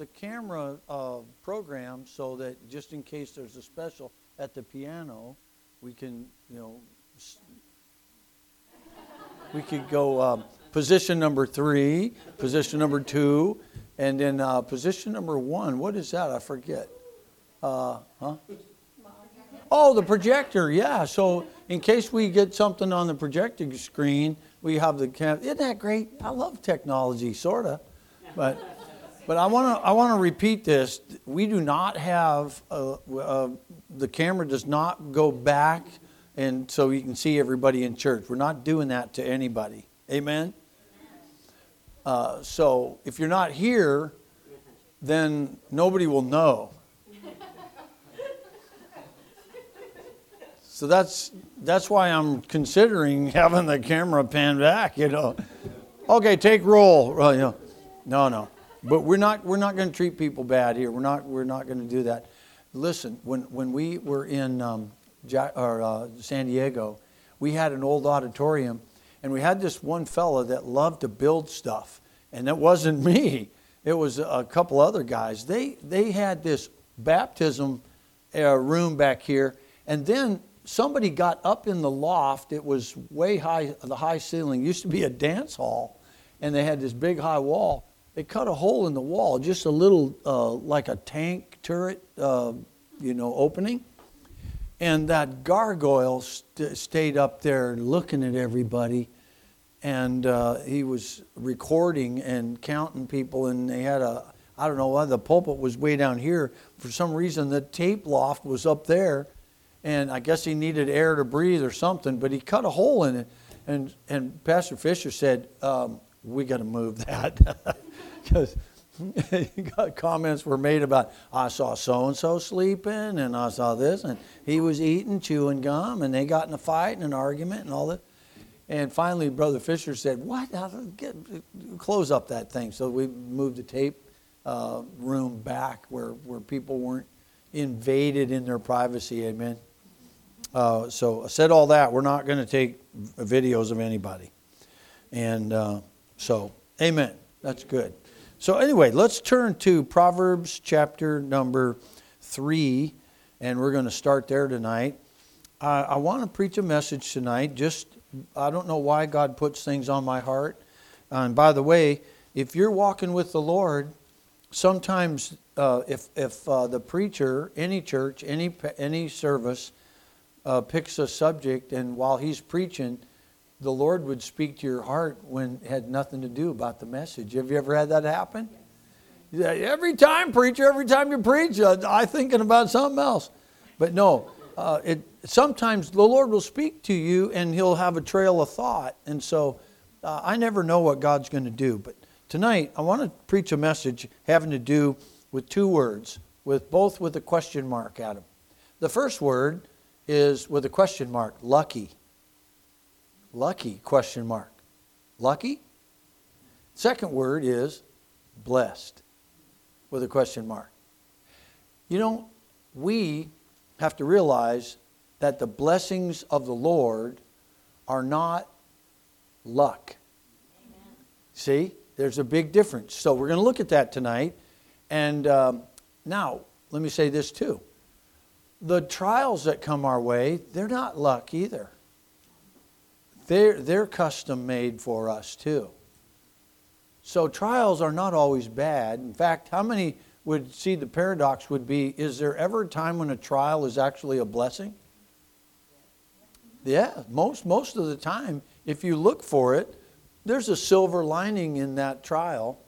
the camera uh, program so that just in case there's a special at the piano, we can, you know, we could go um, position number three, position number two, and then uh, position number one. What is that? I forget. Uh, huh? Oh, the projector. Yeah. So in case we get something on the projecting screen, we have the cam. Isn't that great? I love technology, sorta, but. But I want to I want to repeat this. We do not have uh, uh, the camera does not go back, and so you can see everybody in church. We're not doing that to anybody. Amen. Uh, so if you're not here, then nobody will know. So that's that's why I'm considering having the camera pan back. You know, okay, take roll. Well, you know, no, no. But we're not we're not going to treat people bad here. We're not we're not going to do that. Listen, when when we were in um, ja- or, uh, San Diego, we had an old auditorium, and we had this one fella that loved to build stuff, and it wasn't me. It was a couple other guys. They they had this baptism uh, room back here, and then somebody got up in the loft. It was way high. The high ceiling it used to be a dance hall, and they had this big high wall they cut a hole in the wall, just a little uh, like a tank turret, uh, you know, opening. And that gargoyle st- stayed up there looking at everybody. And uh, he was recording and counting people. And they had a, I don't know why, the pulpit was way down here. For some reason, the tape loft was up there. And I guess he needed air to breathe or something. But he cut a hole in it. And, and Pastor Fisher said, um, We got to move that. because comments were made about I saw so and so sleeping and I saw this and he was eating chewing gum and they got in a fight and an argument and all that. And finally, Brother Fisher said, "What? Get, close up that thing." So we moved the tape uh, room back where where people weren't invaded in their privacy. Amen. Uh, so I said all that. We're not going to take videos of anybody, and uh, so Amen. That's good. So, anyway, let's turn to Proverbs chapter number three, and we're going to start there tonight. Uh, I want to preach a message tonight. Just, I don't know why God puts things on my heart. and by the way, if you're walking with the Lord, sometimes uh, if, if uh, the preacher, any church, any, any service, uh, picks a subject, and while he's preaching, the Lord would speak to your heart when it had nothing to do about the message. Have you ever had that happen? Yeah, every time, preacher, every time you preach, uh, I thinking about something else. But no, uh, it sometimes the Lord will speak to you and He'll have a trail of thought, and so uh, I never know what God's going to do. But tonight, I want to preach a message having to do with two words, with both with a question mark at them. The first word is with a question mark, lucky. Lucky, question mark. Lucky? Second word is blessed with a question mark. You know, we have to realize that the blessings of the Lord are not luck. Amen. See, there's a big difference. So we're going to look at that tonight. And um, now, let me say this too. The trials that come our way, they're not luck either. They're, they're custom made for us too. So trials are not always bad. In fact, how many would see the paradox would be is there ever a time when a trial is actually a blessing? Yeah, most most of the time if you look for it, there's a silver lining in that trial.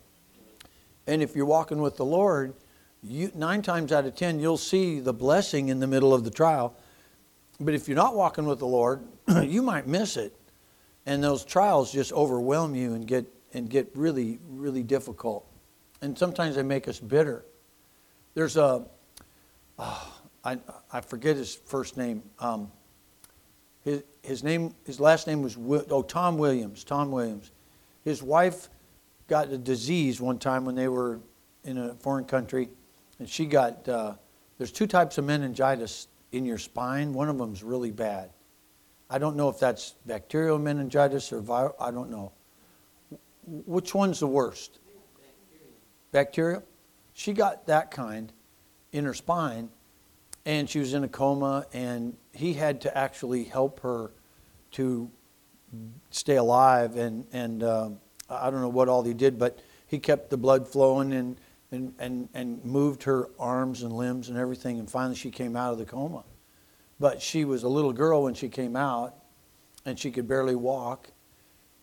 And if you're walking with the Lord, you, 9 times out of 10 you'll see the blessing in the middle of the trial. But if you're not walking with the Lord, you might miss it and those trials just overwhelm you and get and get really really difficult. And sometimes they make us bitter. There's a oh, I, I forget his first name. Um, his, his name his last name was oh tom williams tom williams. His wife got a disease one time when they were in a foreign country and she got uh, there's two types of meningitis in your spine. One of them's really bad I don't know if that's bacterial meningitis or viral, I don't know. Which one's the worst? Bacterial. She got that kind in her spine, and she was in a coma, and he had to actually help her to stay alive. And, and uh, I don't know what all he did, but he kept the blood flowing and, and, and, and moved her arms and limbs and everything. And finally, she came out of the coma. But she was a little girl when she came out, and she could barely walk.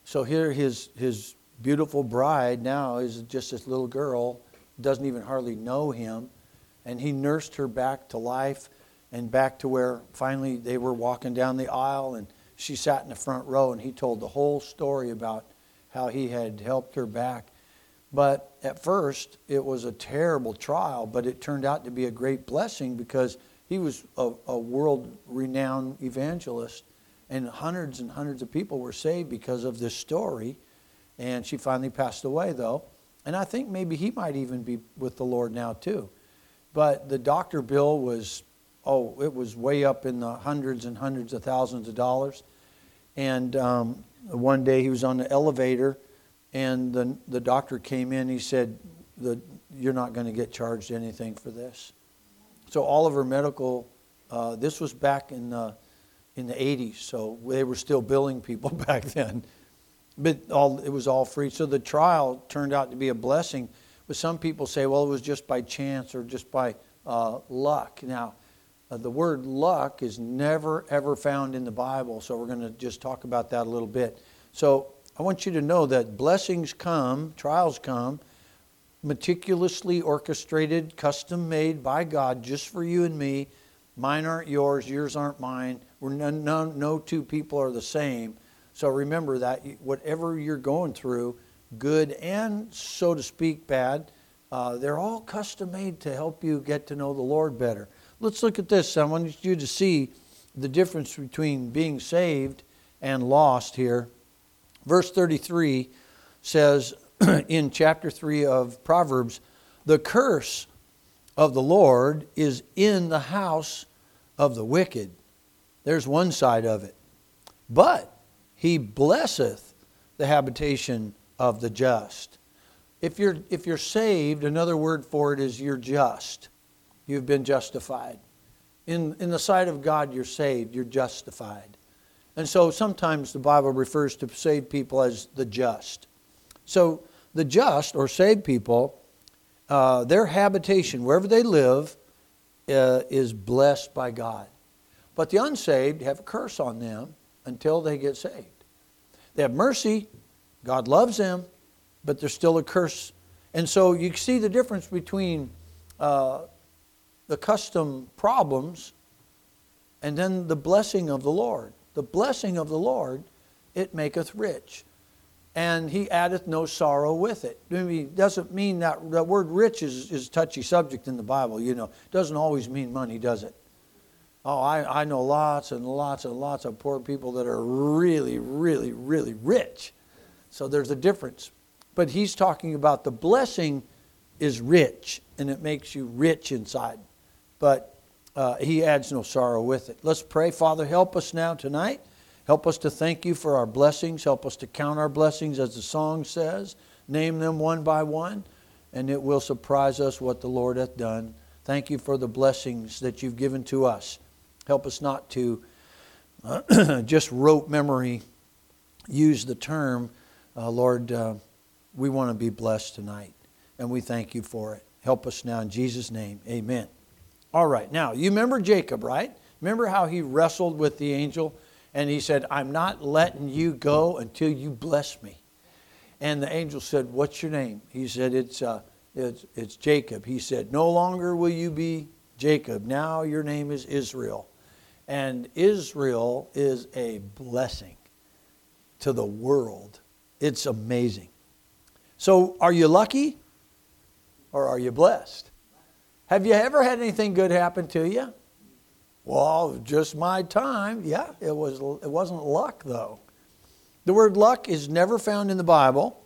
So here, his, his beautiful bride now is just this little girl, doesn't even hardly know him. And he nursed her back to life and back to where finally they were walking down the aisle and she sat in the front row and he told the whole story about how he had helped her back. But at first, it was a terrible trial, but it turned out to be a great blessing because he was a, a world renowned evangelist and hundreds and hundreds of people were saved because of this story. And she finally passed away, though. And I think maybe he might even be with the Lord now, too. But the doctor bill was, oh, it was way up in the hundreds and hundreds of thousands of dollars. And um, one day he was on the elevator, and the, the doctor came in. He said, the, You're not going to get charged anything for this. So all of her medical, uh, this was back in the in the 80s, so they were still billing people back then. But all, it was all free. So the trial turned out to be a blessing. But some people say, well, it was just by chance or just by uh, luck. Now, uh, the word luck is never, ever found in the Bible, so we're going to just talk about that a little bit. So I want you to know that blessings come, trials come, meticulously orchestrated, custom made by God just for you and me. Mine aren't yours, yours aren't mine. We're none, no, no two people are the same. So remember that whatever you're going through, good and, so to speak, bad, uh, they're all custom made to help you get to know the Lord better. Let's look at this. I want you to see the difference between being saved and lost here. Verse 33 says in chapter 3 of Proverbs, the curse of the Lord is in the house of the wicked. There's one side of it. But he blesseth the habitation of the just. If you're, if you're saved, another word for it is you're just. You've been justified. In, in the sight of God, you're saved, you're justified. And so sometimes the Bible refers to saved people as the just. So the just or saved people, uh, their habitation, wherever they live, uh, is blessed by God. But the unsaved have a curse on them until they get saved. They have mercy, God loves them, but there's still a curse. And so you see the difference between uh, the custom problems and then the blessing of the Lord. The blessing of the Lord, it maketh rich. And he addeth no sorrow with it. I mean, doesn't mean that the word rich is, is a touchy subject in the Bible, you know. Doesn't always mean money, does it? Oh, I, I know lots and lots and lots of poor people that are really, really, really rich. So there's a difference. But he's talking about the blessing is rich and it makes you rich inside. But uh, he adds no sorrow with it. Let's pray. Father, help us now tonight. Help us to thank you for our blessings. Help us to count our blessings as the song says. Name them one by one, and it will surprise us what the Lord hath done. Thank you for the blessings that you've given to us. Help us not to uh, just rote memory use the term. Uh, Lord, uh, we want to be blessed tonight, and we thank you for it. Help us now in Jesus' name. Amen. All right, now, you remember Jacob, right? Remember how he wrestled with the angel and he said, I'm not letting you go until you bless me. And the angel said, What's your name? He said, It's, uh, it's, it's Jacob. He said, No longer will you be Jacob. Now your name is Israel. And Israel is a blessing to the world. It's amazing. So, are you lucky or are you blessed? Have you ever had anything good happen to you? Well, just my time. Yeah, it was it wasn't luck though. The word luck is never found in the Bible.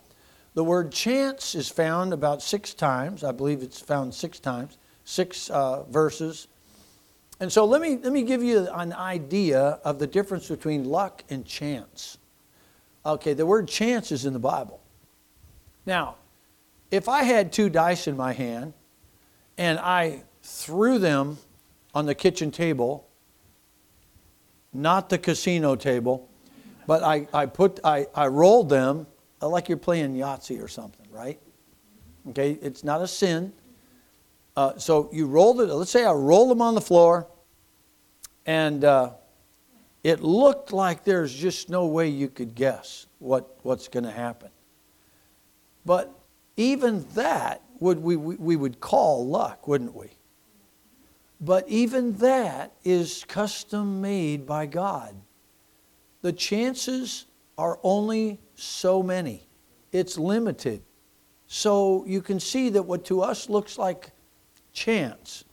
The word chance is found about six times. I believe it's found six times, six uh, verses and so let me, let me give you an idea of the difference between luck and chance. Okay, the word chance is in the Bible. Now, if I had two dice in my hand and I threw them on the kitchen table, not the casino table, but I, I put I, I rolled them like you're playing Yahtzee or something, right? Okay, it's not a sin. Uh, so you rolled it. Let's say I rolled them on the floor, and uh, it looked like there's just no way you could guess what, what's going to happen. But even that would we, we, we would call luck, wouldn't we? But even that is custom made by God. The chances are only so many. It's limited. So you can see that what to us looks like chance,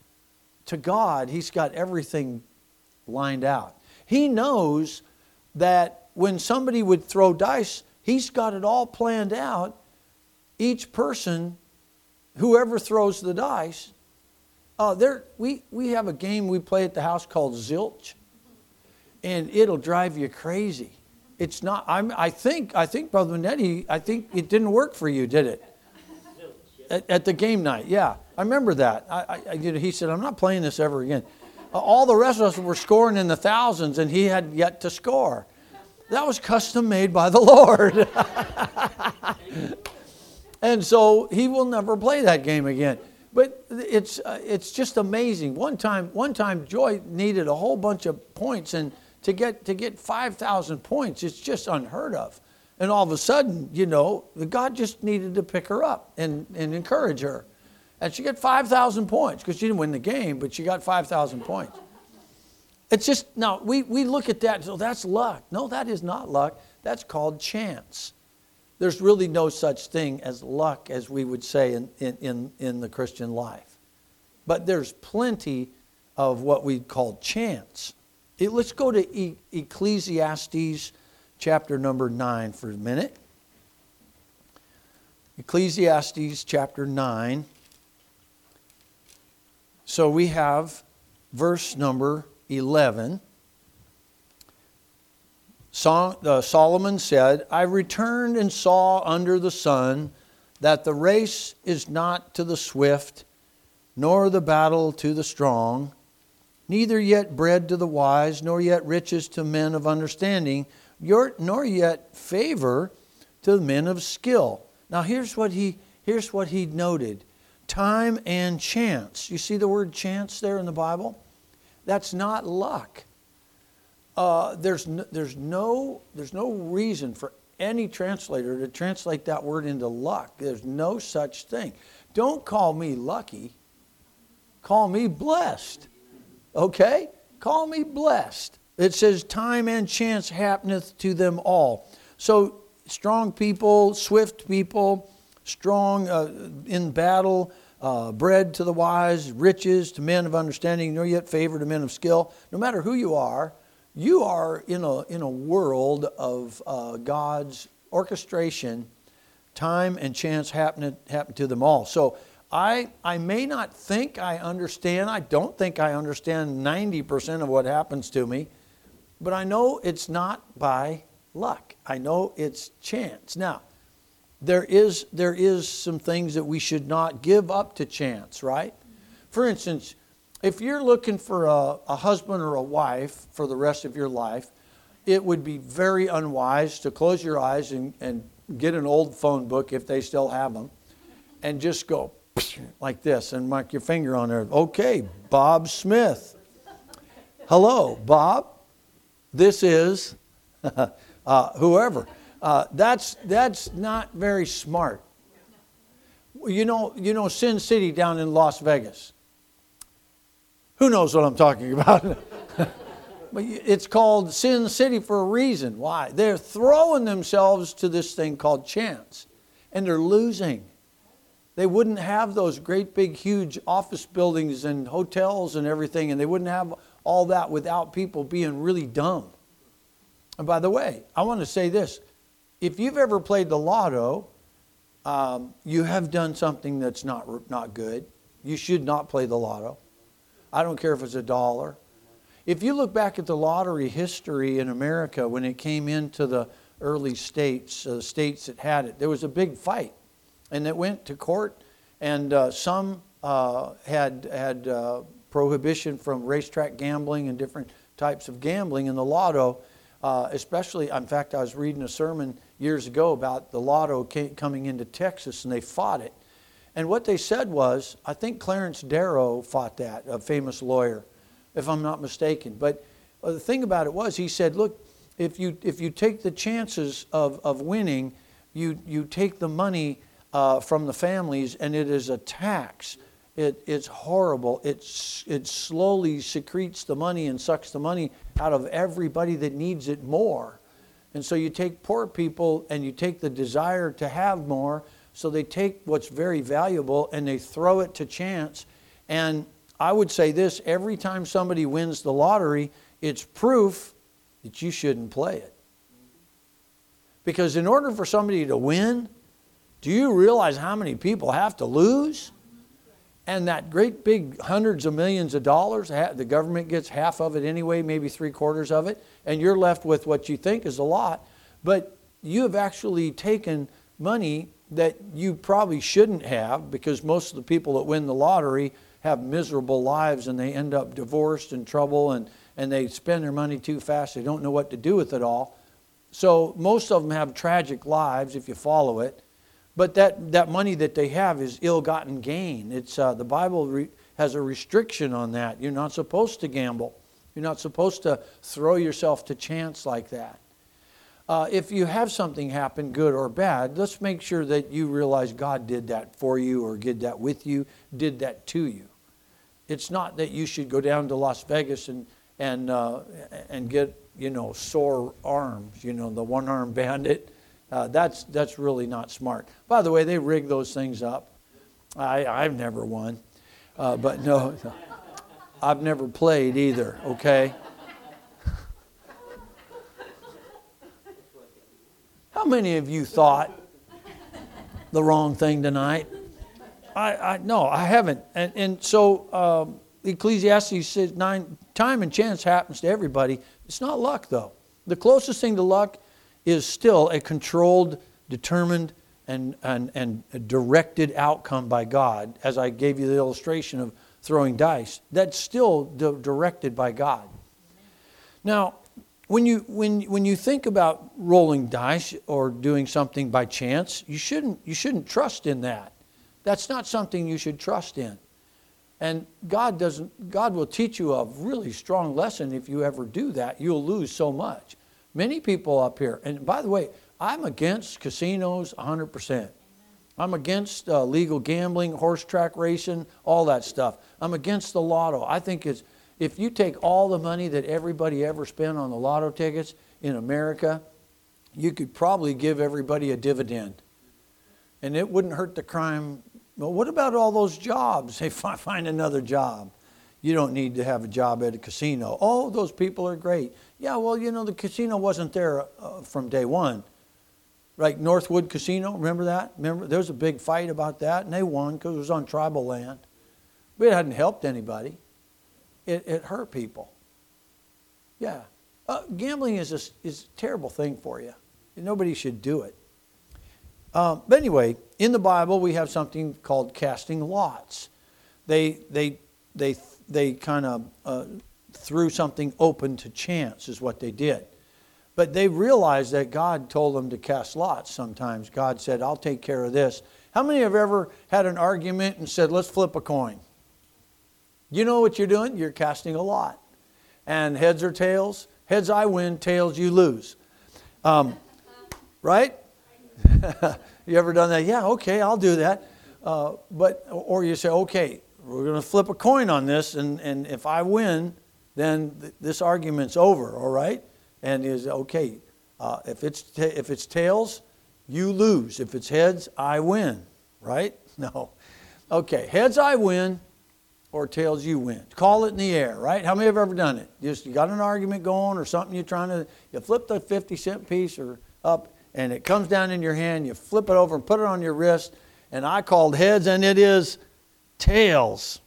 to God, He's got everything lined out. He knows that when somebody would throw dice, He's got it all planned out. Each person, whoever throws the dice, uh, there, we, we have a game we play at the house called Zilch, and it'll drive you crazy. It's not, I'm, I think, I think, Brother Manetti, I think it didn't work for you, did it? At, at the game night, yeah. I remember that. I, I, he said, I'm not playing this ever again. All the rest of us were scoring in the thousands, and he had yet to score. That was custom made by the Lord. and so he will never play that game again. But it's, uh, it's just amazing. One time, one time, Joy needed a whole bunch of points, and to get, to get 5,000 points, it's just unheard of. And all of a sudden, you know, God just needed to pick her up and, and encourage her. And she got 5,000 points because she didn't win the game, but she got 5,000 points. It's just, now, we, we look at that, and so that's luck. No, that is not luck. That's called chance. There's really no such thing as luck, as we would say in, in, in, in the Christian life. But there's plenty of what we call chance. It, let's go to e- Ecclesiastes chapter number 9 for a minute. Ecclesiastes chapter 9. So we have verse number 11. Solomon said, I returned and saw under the sun that the race is not to the swift, nor the battle to the strong, neither yet bread to the wise, nor yet riches to men of understanding, nor yet favor to men of skill. Now here's what he here's what he noted time and chance. You see the word chance there in the Bible? That's not luck. Uh, there's, no, there's, no, there's no reason for any translator to translate that word into luck. There's no such thing. Don't call me lucky. Call me blessed. Okay? Call me blessed. It says, Time and chance happeneth to them all. So, strong people, swift people, strong uh, in battle, uh, bread to the wise, riches to men of understanding, nor yet favor to men of skill. No matter who you are, you are in a, in a world of uh, God's orchestration. Time and chance happen, happen to them all. So I, I may not think I understand, I don't think I understand 90% of what happens to me, but I know it's not by luck. I know it's chance. Now, there is, there is some things that we should not give up to chance, right? For instance, if you're looking for a, a husband or a wife for the rest of your life, it would be very unwise to close your eyes and, and get an old phone book if they still have them and just go like this and mark your finger on there. Okay, Bob Smith. Hello, Bob. This is uh, whoever. Uh, that's, that's not very smart. You know, you know Sin City down in Las Vegas. Who knows what I'm talking about? but it's called Sin City for a reason. Why? They're throwing themselves to this thing called chance, and they're losing. They wouldn't have those great big huge office buildings and hotels and everything, and they wouldn't have all that without people being really dumb. And by the way, I want to say this if you've ever played the lotto, um, you have done something that's not, not good. You should not play the lotto. I don't care if it's a dollar. If you look back at the lottery history in America when it came into the early states, uh, states that had it, there was a big fight. And it went to court, and uh, some uh, had had uh, prohibition from racetrack gambling and different types of gambling in the lotto. Uh, especially, in fact, I was reading a sermon years ago about the lotto coming into Texas, and they fought it. And what they said was, I think Clarence Darrow fought that, a famous lawyer, if I'm not mistaken. But uh, the thing about it was, he said, look, if you if you take the chances of, of winning, you you take the money uh, from the families, and it is a tax. It, it's horrible. It's, it slowly secretes the money and sucks the money out of everybody that needs it more. And so you take poor people and you take the desire to have more, so they take what's very valuable and they throw it to chance. And I would say this every time somebody wins the lottery, it's proof that you shouldn't play it. Because in order for somebody to win, do you realize how many people have to lose? And that great big hundreds of millions of dollars, the government gets half of it anyway, maybe three quarters of it, and you're left with what you think is a lot. But you have actually taken money that you probably shouldn't have because most of the people that win the lottery have miserable lives and they end up divorced and trouble and, and they spend their money too fast. They don't know what to do with it all. So most of them have tragic lives if you follow it. But that, that money that they have is ill gotten gain. It's, uh, the Bible re- has a restriction on that. You're not supposed to gamble, you're not supposed to throw yourself to chance like that. Uh, if you have something happen, good or bad, let's make sure that you realize God did that for you or did that with you, did that to you. It's not that you should go down to Las Vegas and, and, uh, and get, you know, sore arms, you know, the one arm bandit uh, that's, that's really not smart. By the way, they rig those things up. I, I've never won. Uh, but no, I've never played either, okay? How many of you thought the wrong thing tonight? I, I no, I haven't. And, and so um, Ecclesiastes says nine time and chance happens to everybody. It's not luck though. The closest thing to luck is still a controlled, determined, and, and, and directed outcome by God, as I gave you the illustration of throwing dice. That's still di- directed by God. Now, when you, when, when you think about rolling dice or doing something by chance, you shouldn't, you shouldn't trust in that. That's not something you should trust in. And God doesn't God will teach you a really strong lesson if you ever do that. You'll lose so much. Many people up here, and by the way, I'm against casinos 100%. I'm against uh, legal gambling, horse track racing, all that stuff. I'm against the lotto. I think it's if you take all the money that everybody ever spent on the lotto tickets in America, you could probably give everybody a dividend. And it wouldn't hurt the crime. Well, what about all those jobs? Hey, find another job. You don't need to have a job at a casino. Oh, those people are great. Yeah, well, you know, the casino wasn't there uh, from day one. Like Northwood Casino, remember that? Remember, there was a big fight about that, and they won because it was on tribal land. But it hadn't helped anybody, it, it hurt people. Yeah. Uh, gambling is a, is a terrible thing for you. Nobody should do it. Um, but anyway, in the Bible, we have something called casting lots. They, they, they, they kind of uh, threw something open to chance, is what they did. But they realized that God told them to cast lots sometimes. God said, I'll take care of this. How many have ever had an argument and said, let's flip a coin? You know what you're doing? You're casting a lot. And heads or tails? Heads I win, tails you lose. Um, right? you ever done that? Yeah, okay, I'll do that. Uh, but or you say, okay, we're going to flip a coin on this, and, and if I win, then th- this argument's over, all right? And is okay, uh, if, it's ta- if it's tails, you lose. If it's heads, I win, right? No. Okay, heads, I win, or tails, you win. Call it in the air, right? How many have ever done it? Just you got an argument going or something you're trying to, you flip the 50 cent piece or up, and it comes down in your hand, you flip it over and put it on your wrist, and I called heads, and it is tails.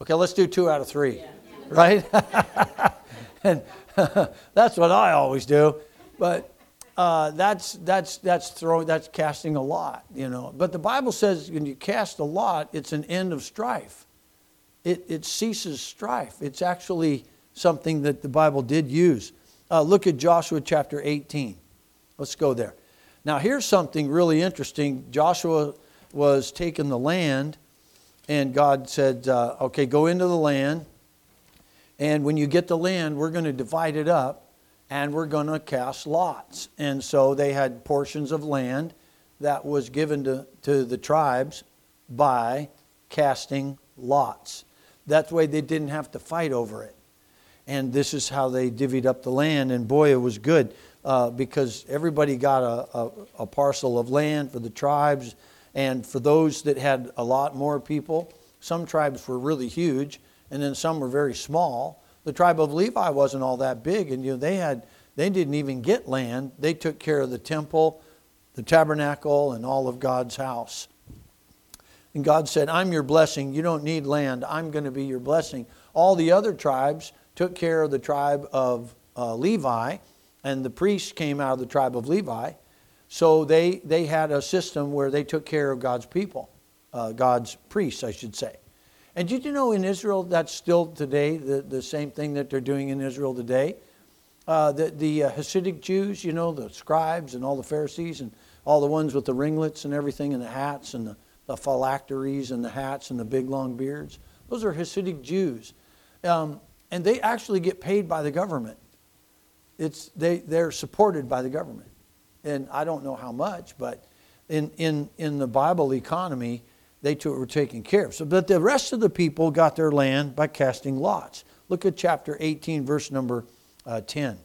Okay, let's do two out of three. Yeah right? and that's what I always do. But uh, that's that's that's throwing that's casting a lot, you know. But the Bible says when you cast a lot, it's an end of strife. It it ceases strife. It's actually something that the Bible did use. Uh, look at Joshua chapter 18. Let's go there. Now here's something really interesting. Joshua was taking the land, and God said, uh, "Okay, go into the land." And when you get the land, we're going to divide it up and we're going to cast lots. And so they had portions of land that was given to, to the tribes by casting lots. That way they didn't have to fight over it. And this is how they divvied up the land. And boy, it was good uh, because everybody got a, a, a parcel of land for the tribes. And for those that had a lot more people, some tribes were really huge, and then some were very small the tribe of Levi wasn't all that big, and you know, they had they didn't even get land. They took care of the temple, the tabernacle, and all of God's house. And God said, I'm your blessing. You don't need land. I'm going to be your blessing. All the other tribes took care of the tribe of uh, Levi, and the priests came out of the tribe of Levi. So they, they had a system where they took care of God's people, uh, God's priests, I should say. And did you know in Israel that's still today the, the same thing that they're doing in Israel today? Uh, the the uh, Hasidic Jews, you know, the scribes and all the Pharisees and all the ones with the ringlets and everything and the hats and the, the phylacteries and the hats and the big long beards. Those are Hasidic Jews. Um, and they actually get paid by the government. It's, they, they're supported by the government. And I don't know how much, but in, in, in the Bible economy, they too were taken care of. So, but the rest of the people got their land by casting lots. Look at chapter 18, verse number uh, 10.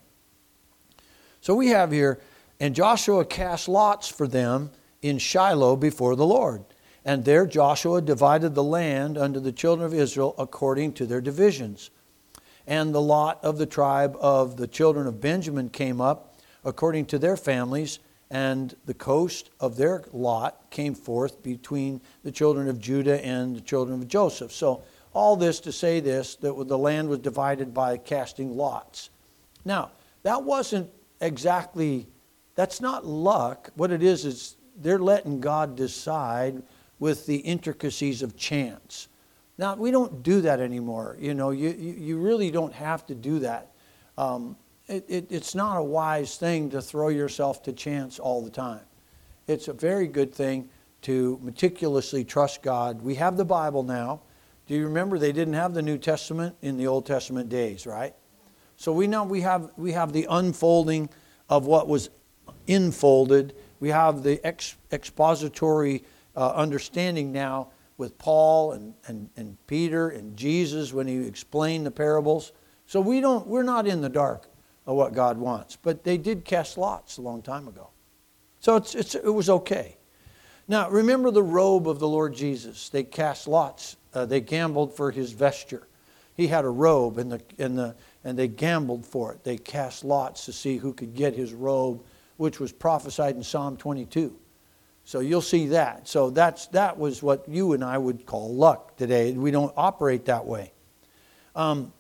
So we have here, and Joshua cast lots for them in Shiloh before the Lord. And there Joshua divided the land unto the children of Israel according to their divisions. And the lot of the tribe of the children of Benjamin came up according to their families and the coast of their lot came forth between the children of Judah and the children of Joseph. So, all this to say this that the land was divided by casting lots. Now, that wasn't exactly, that's not luck. What it is, is they're letting God decide with the intricacies of chance. Now, we don't do that anymore. You know, you, you really don't have to do that. Um, it, it, it's not a wise thing to throw yourself to chance all the time. It's a very good thing to meticulously trust God. We have the Bible now. Do you remember they didn't have the New Testament in the Old Testament days, right? So we know we have, we have the unfolding of what was infolded. We have the ex, expository uh, understanding now with Paul and, and, and Peter and Jesus when he explained the parables. So we don't, we're not in the dark of what God wants. But they did cast lots a long time ago. So it's, it's, it was okay. Now, remember the robe of the Lord Jesus. They cast lots, uh, they gambled for his vesture. He had a robe, and, the, and, the, and they gambled for it. They cast lots to see who could get his robe, which was prophesied in Psalm 22. So you'll see that. So that's, that was what you and I would call luck today. We don't operate that way. Um,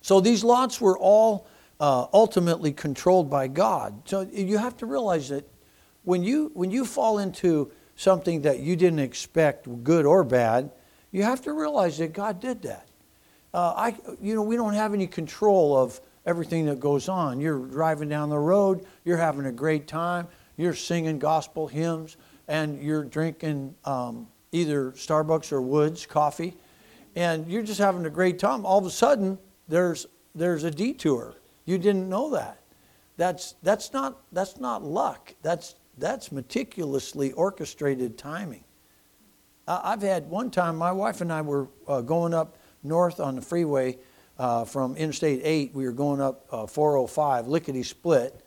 so these lots were all uh, ultimately controlled by God. So you have to realize that when you, when you fall into something that you didn't expect, good or bad, you have to realize that God did that. Uh, I, you know, we don't have any control of everything that goes on. You're driving down the road, you're having a great time, you're singing gospel hymns, and you're drinking um, either Starbucks or Woods coffee, and you're just having a great time. All of a sudden, there's there's a detour you didn't know that. That's, that's, not, that's not luck. That's, that's meticulously orchestrated timing. I've had one time, my wife and I were uh, going up north on the freeway uh, from Interstate 8. We were going up uh, 405, lickety split,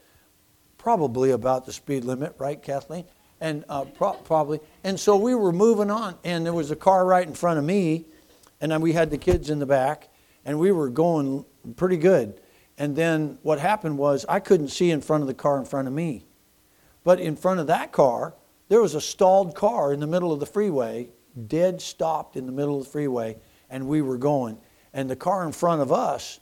probably about the speed limit, right, Kathleen? And uh, pro- probably. And so we were moving on, and there was a car right in front of me, and we had the kids in the back, and we were going pretty good. And then what happened was I couldn't see in front of the car in front of me. But in front of that car, there was a stalled car in the middle of the freeway, dead stopped in the middle of the freeway, and we were going. And the car in front of us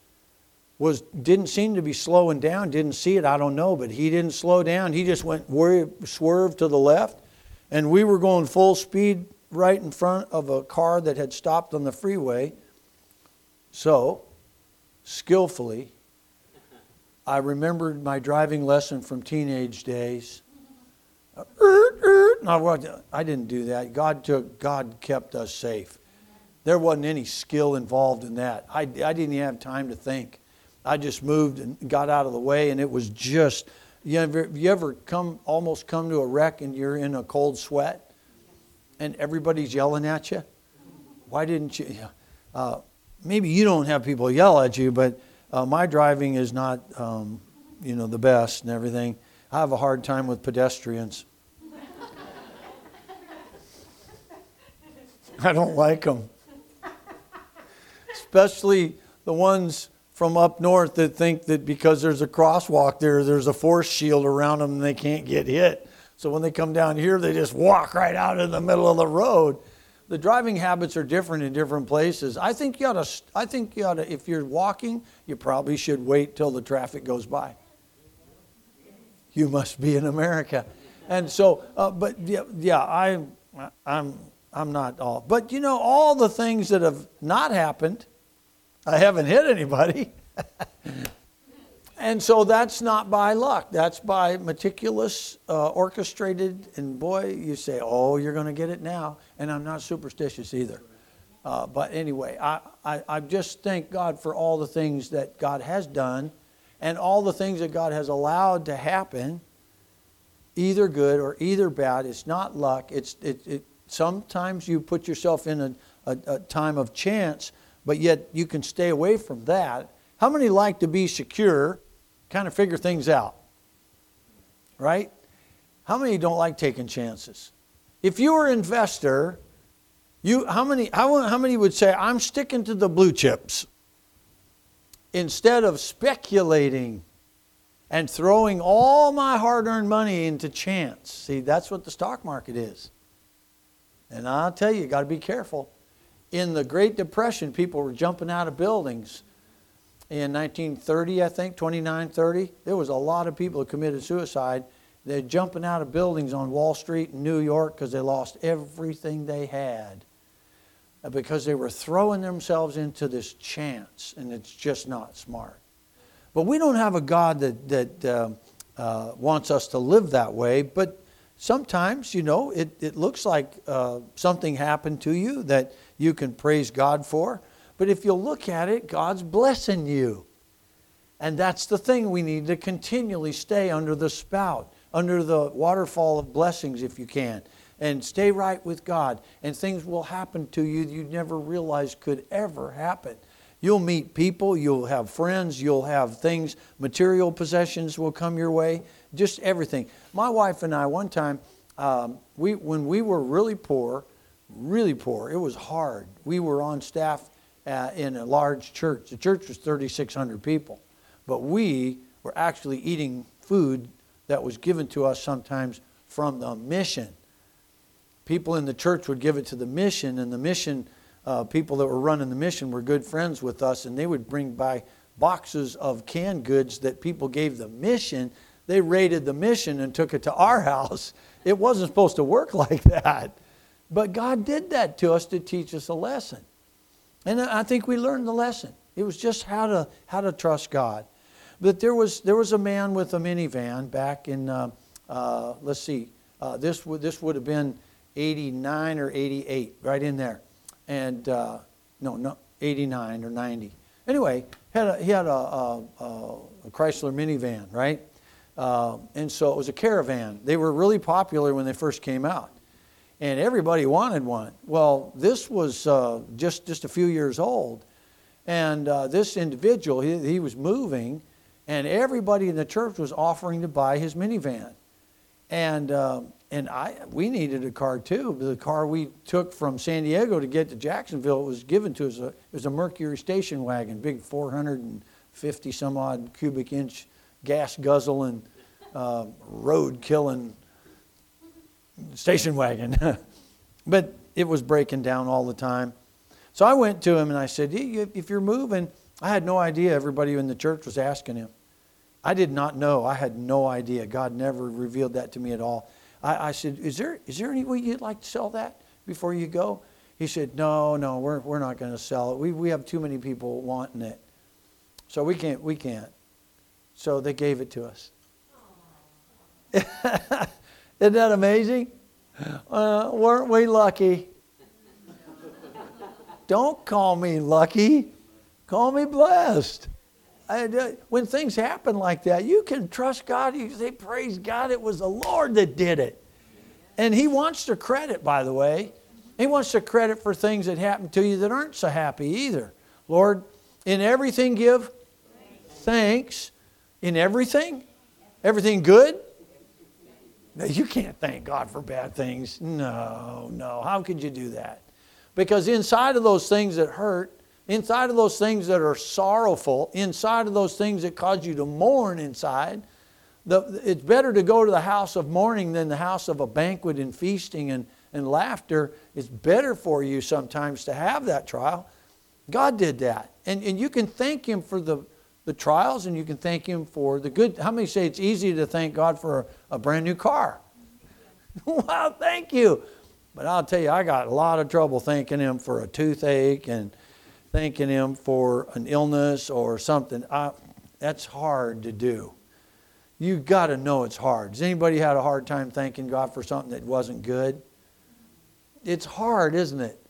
was didn't seem to be slowing down. Didn't see it. I don't know, but he didn't slow down. He just went swerved to the left, and we were going full speed right in front of a car that had stopped on the freeway. So, skillfully, I remembered my driving lesson from teenage days. I didn't do that. God took. God kept us safe. There wasn't any skill involved in that. I, I didn't even have time to think. I just moved and got out of the way, and it was just. You ever, you ever come almost come to a wreck and you're in a cold sweat, and everybody's yelling at you? Why didn't you? Uh, maybe you don't have people yell at you, but uh, my driving is not, um, you know, the best and everything. I have a hard time with pedestrians. I don't like them especially the ones from up north that think that because there's a crosswalk there, there's a force shield around them and they can't get hit. So when they come down here, they just walk right out in the middle of the road. The driving habits are different in different places. I think you ought to, I think you ought to, if you're walking, you probably should wait till the traffic goes by. You must be in America. And so, uh, but yeah, yeah, I, I'm, I'm not all. But you know, all the things that have not happened, I haven't hit anybody. and so that's not by luck. That's by meticulous, uh, orchestrated. And boy, you say, oh, you're going to get it now. And I'm not superstitious either. Uh, but anyway, I, I, I just thank God for all the things that God has done and all the things that God has allowed to happen, either good or either bad. It's not luck. It's, it, it, sometimes you put yourself in a, a, a time of chance but yet you can stay away from that. How many like to be secure, kind of figure things out? Right? How many don't like taking chances? If you were an investor, you, how, many, how, how many would say, I'm sticking to the blue chips instead of speculating and throwing all my hard earned money into chance? See, that's what the stock market is. And I'll tell you, you got to be careful in the Great Depression, people were jumping out of buildings. In 1930, I think, 2930, there was a lot of people who committed suicide. They're jumping out of buildings on Wall Street in New York because they lost everything they had uh, because they were throwing themselves into this chance, and it's just not smart. But we don't have a God that, that uh, uh, wants us to live that way, but sometimes, you know, it, it looks like uh, something happened to you that you can praise God for. But if you look at it, God's blessing you. And that's the thing we need to continually stay under the spout, under the waterfall of blessings if you can. And stay right with God. And things will happen to you you never realized could ever happen. You'll meet people, you'll have friends, you'll have things, material possessions will come your way, just everything. My wife and I, one time, um, we, when we were really poor, really poor. It was hard. We were on staff uh, in a large church. The church was 3,600 people, but we were actually eating food that was given to us sometimes from the mission. People in the church would give it to the mission, and the mission uh, people that were running the mission were good friends with us, and they would bring by boxes of canned goods that people gave the mission. They raided the mission and took it to our house. It wasn't supposed to work like that. But God did that to us to teach us a lesson. And I think we learned the lesson. It was just how to, how to trust God. But there was, there was a man with a minivan back in, uh, uh, let's see, uh, this, would, this would have been 89 or 88, right in there. And, uh, no, no, 89 or 90. Anyway, had a, he had a, a, a Chrysler minivan, right? Uh, and so it was a caravan. They were really popular when they first came out and everybody wanted one. Well, this was uh, just just a few years old, and uh, this individual he, he was moving, and everybody in the church was offering to buy his minivan, and uh, and I we needed a car too. The car we took from San Diego to get to Jacksonville was given to us. A, it was a Mercury station wagon, big 450 some odd cubic inch gas guzzling, uh, road killing station wagon. but it was breaking down all the time. So I went to him and I said, If you're moving, I had no idea everybody in the church was asking him. I did not know. I had no idea. God never revealed that to me at all. I, I said, is there, is there any way you'd like to sell that before you go? He said, No, no, we're, we're not going to sell it. We, we have too many people wanting it. So we can't, we can't. So they gave it to us. Oh Isn't that amazing? Uh, weren't we lucky? Don't call me lucky. Call me blessed. I, uh, when things happen like that, you can trust God. You say, Praise God, it was the Lord that did it. And He wants the credit, by the way. He wants the credit for things that happen to you that aren't so happy either. Lord, in everything give thanks. In everything? Everything good? You can't thank God for bad things. No, no. How could you do that? Because inside of those things that hurt, inside of those things that are sorrowful, inside of those things that cause you to mourn inside, the, it's better to go to the house of mourning than the house of a banquet and feasting and and laughter, it's better for you sometimes to have that trial. God did that. And, and you can thank Him for the, the trials and you can thank Him for the good. How many say it's easy to thank God for a, brand new car? wow, thank you. But I'll tell you, I got a lot of trouble thanking Him for a toothache and thanking Him for an illness or something. I, that's hard to do. You've got to know it's hard. Has anybody had a hard time thanking God for something that wasn't good? it's hard, isn't it?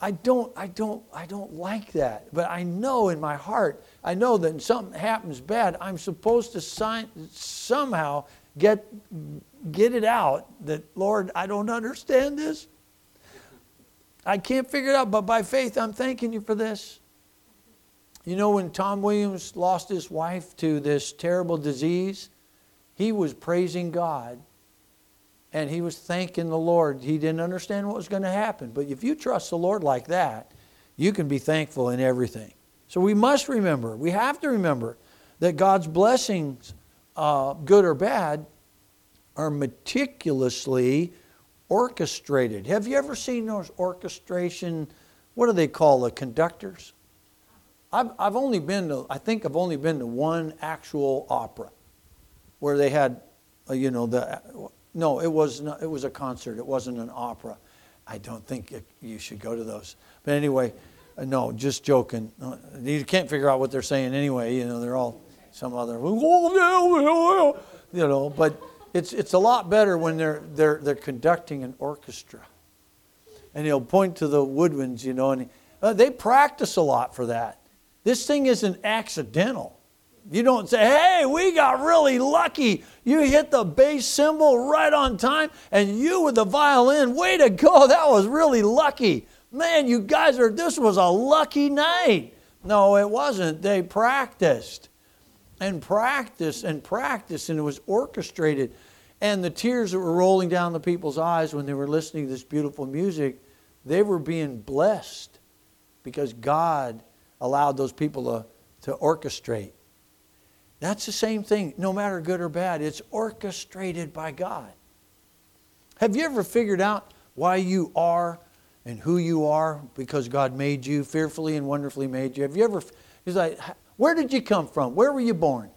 I don't, I don't, I don't like that. But I know in my heart, I know that something happens bad, I'm supposed to sign, somehow get, get it out that, Lord, I don't understand this. I can't figure it out, but by faith, I'm thanking you for this. You know, when Tom Williams lost his wife to this terrible disease, he was praising God and he was thanking the Lord. He didn't understand what was going to happen. But if you trust the Lord like that, you can be thankful in everything. So we must remember, we have to remember that God's blessings, uh, good or bad, are meticulously orchestrated. Have you ever seen those orchestration? What do they call the conductors? I've, I've only been to, I think I've only been to one actual opera where they had, uh, you know, the no, it was not, it was a concert. It wasn't an opera. I don't think it, you should go to those. But anyway, no, just joking. You can't figure out what they're saying anyway. You know, they're all some other, you know. But it's it's a lot better when they're they're they're conducting an orchestra, and he'll point to the woodwinds, you know, and uh, they practice a lot for that. This thing isn't accidental. You don't say, hey, we got really lucky. You hit the bass cymbal right on time, and you with the violin, way to go. That was really lucky. Man, you guys are, this was a lucky night. No, it wasn't. They practiced and practiced and practiced, and it was orchestrated. And the tears that were rolling down the people's eyes when they were listening to this beautiful music, they were being blessed because God allowed those people to, to orchestrate. That's the same thing, no matter good or bad. It's orchestrated by God. Have you ever figured out why you are and who you are because God made you, fearfully and wonderfully made you? Have you ever, he's like, where did you come from? Where were you born?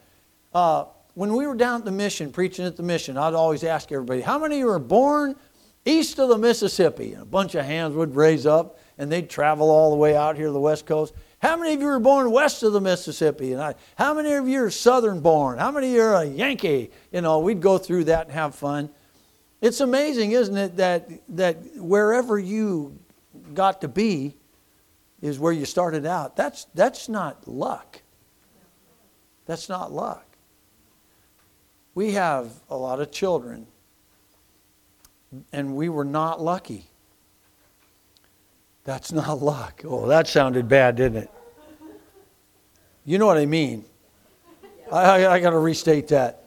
Uh, when we were down at the mission, preaching at the mission, I'd always ask everybody, how many of you were born east of the Mississippi? And a bunch of hands would raise up, and they'd travel all the way out here to the West Coast. How many of you were born west of the Mississippi? And I, how many of you are southern born? How many of you are a Yankee? You know, we'd go through that and have fun. It's amazing, isn't it, that, that wherever you got to be is where you started out. That's, that's not luck. That's not luck. We have a lot of children, and we were not lucky. That's not luck. Oh, that sounded bad, didn't it? You know what I mean. I, I, I got to restate that.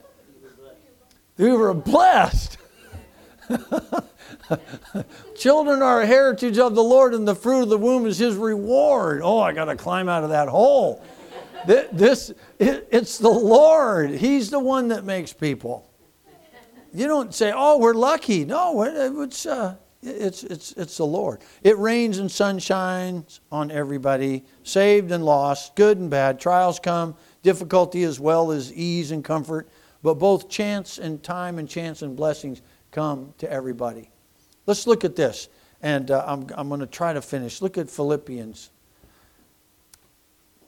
We were blessed. Children are a heritage of the Lord, and the fruit of the womb is His reward. Oh, I got to climb out of that hole. This, it, it's the Lord. He's the one that makes people. You don't say, "Oh, we're lucky." No, it's uh, It's, it's, it's the Lord. It rains and sun shines on everybody, saved and lost, good and bad. Trials come, difficulty as well as ease and comfort. But both chance and time and chance and blessings come to everybody. Let's look at this. And uh, I'm, I'm going to try to finish. Look at Philippians.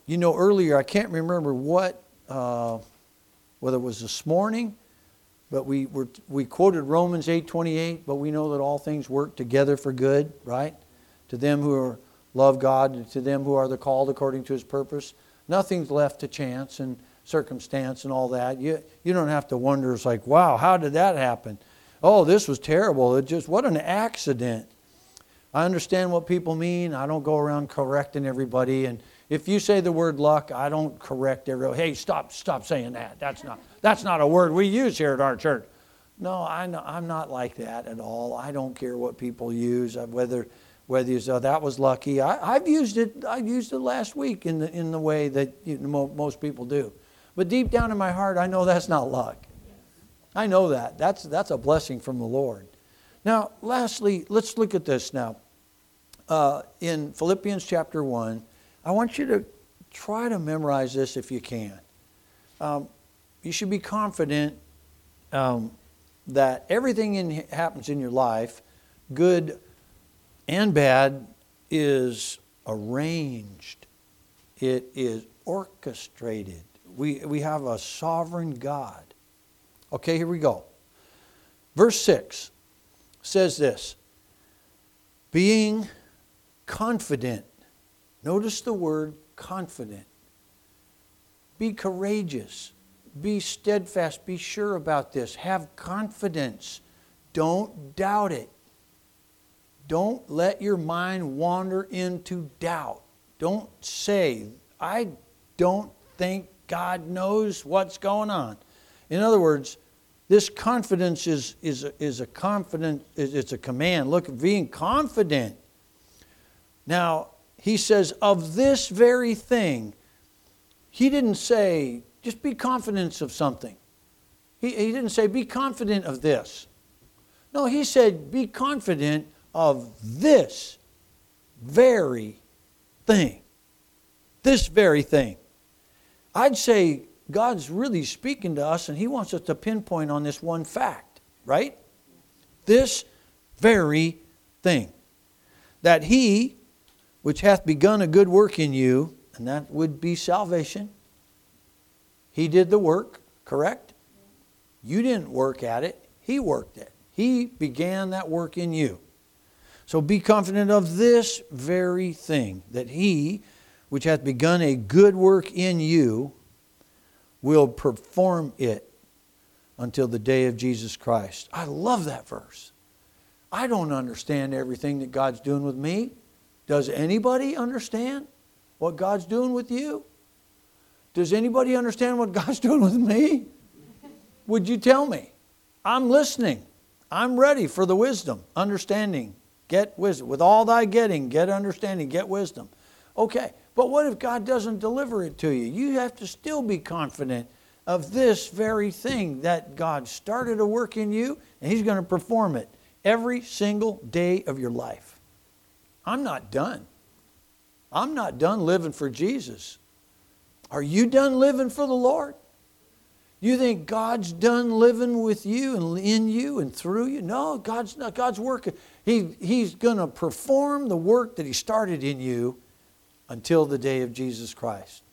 You know, earlier, I can't remember what, uh, whether it was this morning but we, were, we quoted Romans 8.28, but we know that all things work together for good, right? To them who are, love God and to them who are the called according to his purpose. Nothing's left to chance and circumstance and all that. You, you don't have to wonder, it's like, wow, how did that happen? Oh, this was terrible. It just, what an accident. I understand what people mean. I don't go around correcting everybody and if you say the word luck, I don't correct every. Hey, stop, stop saying that. That's not that's not a word we use here at our church. No, I am not like that at all. I don't care what people use, uh, whether whether you say that was lucky. I, have used it. I used it last week in the in the way that you most people do. But deep down in my heart, I know that's not luck. I know that. That's that's a blessing from the Lord. Now, lastly, let's look at this now. Uh, in Philippians chapter one. I want you to try to memorize this if you can. Um, you should be confident um, that everything in, happens in your life, good and bad, is arranged. It is orchestrated. We, we have a sovereign God. Okay, here we go. Verse 6 says this Being confident Notice the word confident. Be courageous. Be steadfast. Be sure about this. Have confidence. Don't doubt it. Don't let your mind wander into doubt. Don't say, I don't think God knows what's going on. In other words, this confidence is, is, is a confident, it's a command. Look, being confident. Now, he says, of this very thing. He didn't say, just be confident of something. He, he didn't say, be confident of this. No, he said, be confident of this very thing. This very thing. I'd say God's really speaking to us and he wants us to pinpoint on this one fact, right? This very thing. That he which hath begun a good work in you, and that would be salvation. He did the work, correct? You didn't work at it, He worked it. He began that work in you. So be confident of this very thing, that He, which hath begun a good work in you, will perform it until the day of Jesus Christ. I love that verse. I don't understand everything that God's doing with me. Does anybody understand what God's doing with you? Does anybody understand what God's doing with me? Would you tell me? I'm listening. I'm ready for the wisdom, understanding. Get wisdom. With all thy getting, get understanding, get wisdom. Okay, but what if God doesn't deliver it to you? You have to still be confident of this very thing that God started a work in you and He's going to perform it every single day of your life. I'm not done. I'm not done living for Jesus. Are you done living for the Lord? You think God's done living with you and in you and through you? No, God's not. God's working. He, he's going to perform the work that He started in you until the day of Jesus Christ.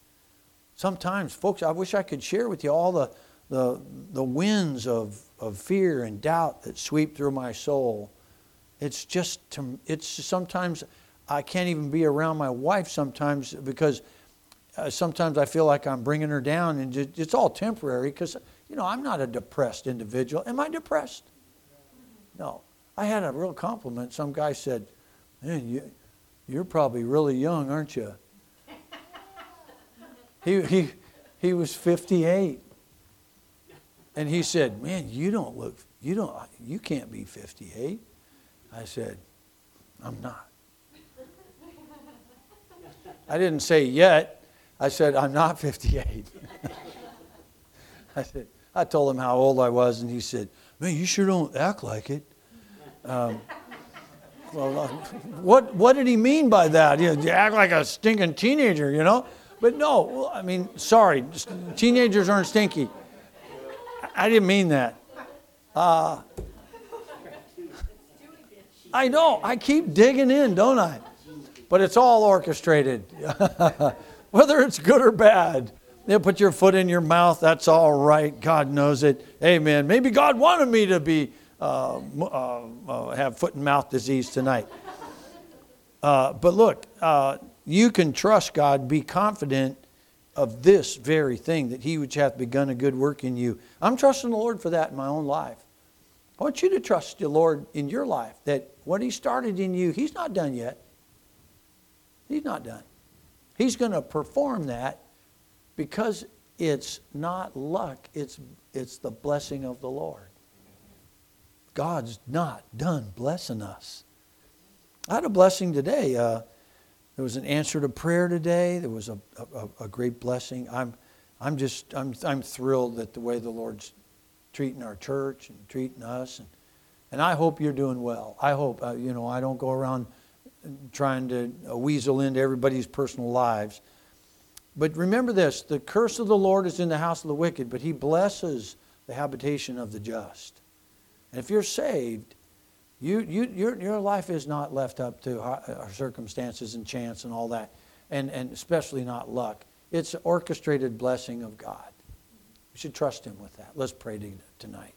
Sometimes, folks, I wish I could share with you all the, the, the winds of, of fear and doubt that sweep through my soul it's just, it's sometimes I can't even be around my wife sometimes because uh, sometimes I feel like I'm bringing her down and it's all temporary because, you know, I'm not a depressed individual. Am I depressed? No. I had a real compliment. Some guy said, Man, you, you're probably really young, aren't you? he, he, he was 58. And he said, Man, you don't look, you don't, you can't be 58. I said, I'm not. I didn't say yet. I said, I'm not 58. I said, I told him how old I was, and he said, Man, you sure don't act like it. Um, well, uh, what, what did he mean by that? You, you act like a stinking teenager, you know? But no, I mean, sorry, teenagers aren't stinky. I- didn't mean that. Uh, I know, I keep digging in, don't I? But it's all orchestrated, whether it's good or bad. You put your foot in your mouth, that's all right. God knows it. Amen. Maybe God wanted me to be uh, uh, uh, have foot and mouth disease tonight. Uh, but look, uh, you can trust God, be confident of this very thing that He which hath begun a good work in you. I'm trusting the Lord for that in my own life. I want you to trust the Lord in your life that what He started in you, He's not done yet. He's not done. He's going to perform that because it's not luck, it's, it's the blessing of the Lord. God's not done blessing us. I had a blessing today. Uh, there was an answer to prayer today. There was a, a, a great blessing. I'm, I'm just, I'm, I'm thrilled at the way the Lord's treating our church and treating us. And, and I hope you're doing well. I hope, uh, you know, I don't go around trying to uh, weasel into everybody's personal lives. But remember this the curse of the Lord is in the house of the wicked, but he blesses the habitation of the just. And if you're saved, you, you, your, your life is not left up to our uh, circumstances and chance and all that, and, and especially not luck. It's an orchestrated blessing of God. We should trust Him with that. Let's pray to, tonight.